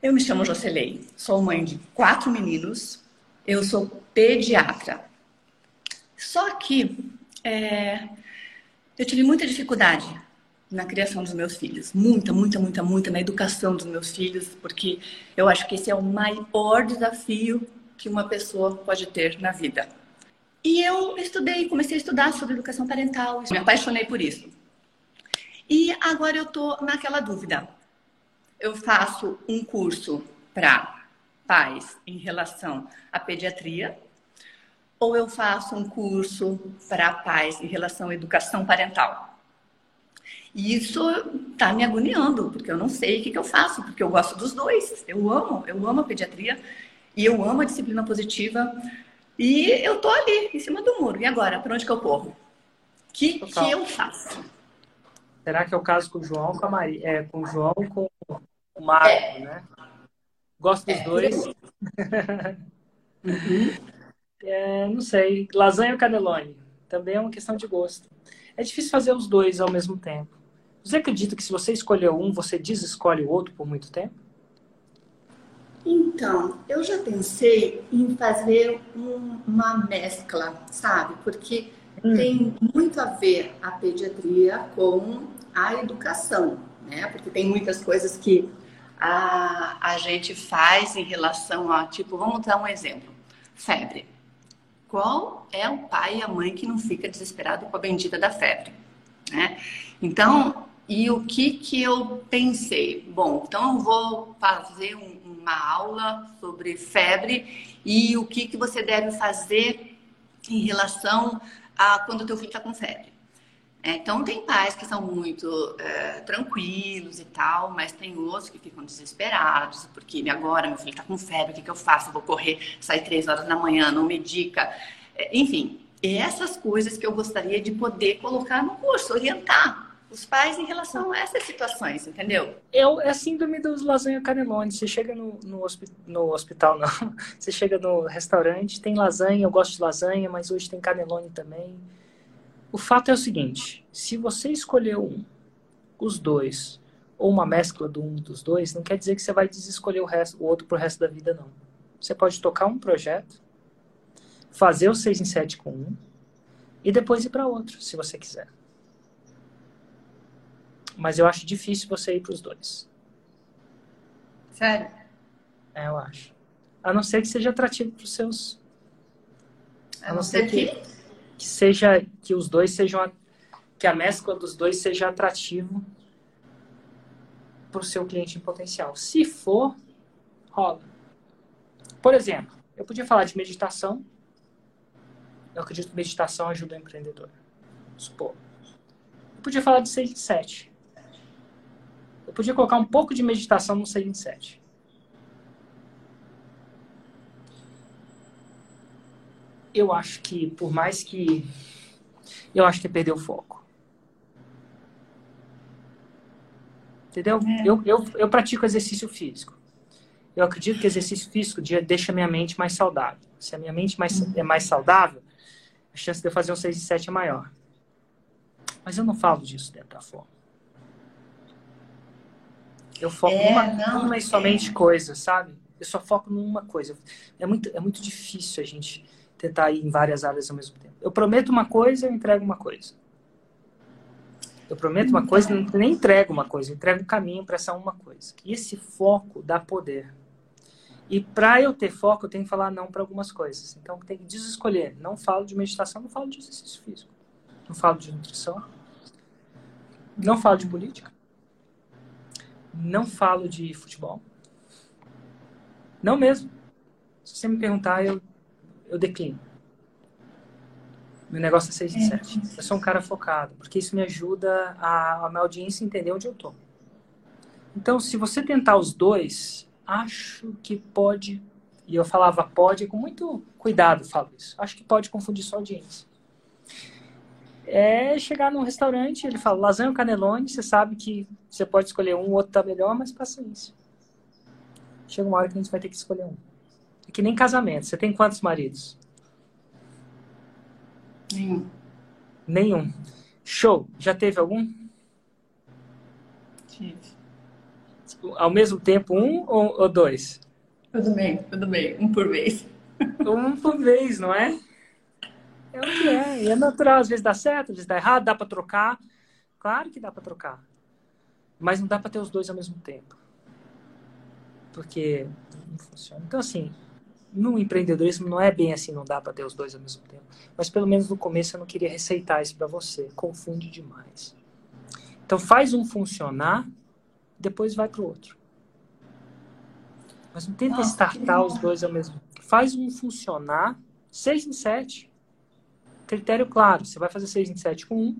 Eu me chamo Jocelei, sou mãe de quatro meninos, eu sou pediatra. Só que é, eu tive muita dificuldade na criação dos meus filhos. Muita, muita, muita, muita na educação dos meus filhos, porque eu acho que esse é o maior desafio que uma pessoa pode ter na vida. E eu estudei, comecei a estudar sobre educação parental, me apaixonei por isso. E agora eu tô naquela dúvida. Eu faço um curso para pais em relação à pediatria, ou eu faço um curso para pais em relação à educação parental. E isso está me agoniando, porque eu não sei o que, que eu faço, porque eu gosto dos dois. Eu amo, eu amo a pediatria e eu amo a disciplina positiva. E eu tô ali, em cima do muro. E agora, para onde que eu corro? O que, que eu faço? Será que é o caso com o João, com a Maria, é, com o João, com o Marco, é. né? Gosto dos é. dois. uhum. É, não sei. Lasanha ou canelone? Também é uma questão de gosto. É difícil fazer os dois ao mesmo tempo. Você acredita que se você escolher um, você desescolhe o outro por muito tempo? Então, eu já pensei em fazer um, uma mescla, sabe? Porque hum. tem muito a ver a pediatria com a educação, né? Porque tem muitas coisas que a, a gente faz em relação a, tipo, vamos dar um exemplo: febre. Qual é o pai e a mãe que não fica desesperado com a bendita da febre? Né? Então, e o que que eu pensei? Bom, então eu vou fazer um, uma aula sobre febre e o que que você deve fazer em relação a quando o teu filho está com febre. É, então, tem pais que são muito é, tranquilos e tal, mas tem outros que ficam desesperados, porque agora meu filho está com febre, o que, que eu faço? Eu vou correr, sair três horas da manhã, não medica. É, enfim, essas coisas que eu gostaria de poder colocar no curso, orientar os pais em relação a essas situações, entendeu? É, a síndrome dos lasanha canelone. Você chega no, no, no, hospital, não. Você chega no restaurante, tem lasanha, eu gosto de lasanha, mas hoje tem canelone também. O fato é o seguinte: se você escolheu um, os dois, ou uma mescla do um dos dois, não quer dizer que você vai desescolher o, resto, o outro pro resto da vida, não. Você pode tocar um projeto, fazer o 6 em 7 com um, e depois ir para outro, se você quiser. Mas eu acho difícil você ir para os dois. Sério? É, eu acho. A não ser que seja atrativo para os seus. A, não ser que... que que seja que os dois sejam que a mescla dos dois seja atrativo para o seu cliente em potencial. Se for, rola. Por exemplo, eu podia falar de meditação. Eu acredito que meditação ajuda o empreendedor. Supor. Eu podia falar de 6 em 7. Eu podia colocar um pouco de meditação no 6 em 7. Eu acho que, por mais que. Eu acho que é perder o foco. Entendeu? É. Eu, eu, eu pratico exercício físico. Eu acredito que exercício físico deixa a minha mente mais saudável. Se a minha mente mais, uhum. é mais saudável, a chance de eu fazer um 6 e 7 é maior. Mas eu não falo disso dentro da forma. Eu foco é, numa, não, numa e somente é. coisa, sabe? Eu só foco numa coisa. É muito, é muito difícil a gente tentar ir em várias áreas ao mesmo tempo. Eu prometo uma coisa, eu entrego uma coisa. Eu prometo uma coisa, nem entrego uma coisa, eu entrego um caminho para essa uma coisa. E esse foco dá poder. E para eu ter foco, eu tenho que falar não para algumas coisas. Então, tem que desescolher. Não falo de meditação, não falo de exercício físico. Não falo de nutrição. Não falo de política. Não falo de futebol. Não mesmo. Se você me perguntar, eu eu declino. Meu negócio é 6 e 7. Eu sou um cara focado, porque isso me ajuda a, a minha audiência entender onde eu tô. Então, se você tentar os dois, acho que pode, e eu falava pode com muito cuidado, falo isso. Acho que pode confundir sua audiência. É chegar num restaurante, ele fala lasanha ou canelone, você sabe que você pode escolher um, o outro tá melhor, mas paciência. Chega uma hora que a gente vai ter que escolher um. Que nem casamento. Você tem quantos maridos? Nenhum. Nenhum. Show. Já teve algum? Tive. Ao mesmo tempo, um ou, ou dois? Tudo bem, tudo bem. Um por vez. Um por vez, não é? É o que é. E é natural. Às vezes dá certo, às vezes dá errado, dá para trocar. Claro que dá para trocar. Mas não dá para ter os dois ao mesmo tempo. Porque não funciona. Então, assim, no empreendedorismo não é bem assim, não dá para ter os dois ao mesmo tempo. Mas pelo menos no começo eu não queria receitar isso para você. Confunde demais. Então faz um funcionar, depois vai para o outro. Mas não tenta Nossa, startar os dois ao mesmo tempo. Faz um funcionar, seis em sete. Critério claro, você vai fazer seis em sete com um.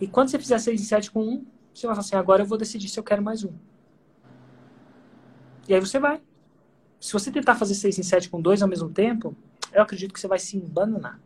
E quando você fizer seis em sete com um, você vai falar assim, agora eu vou decidir se eu quero mais um. E aí você vai. Se você tentar fazer 6 em 7 com dois ao mesmo tempo, eu acredito que você vai se embananar.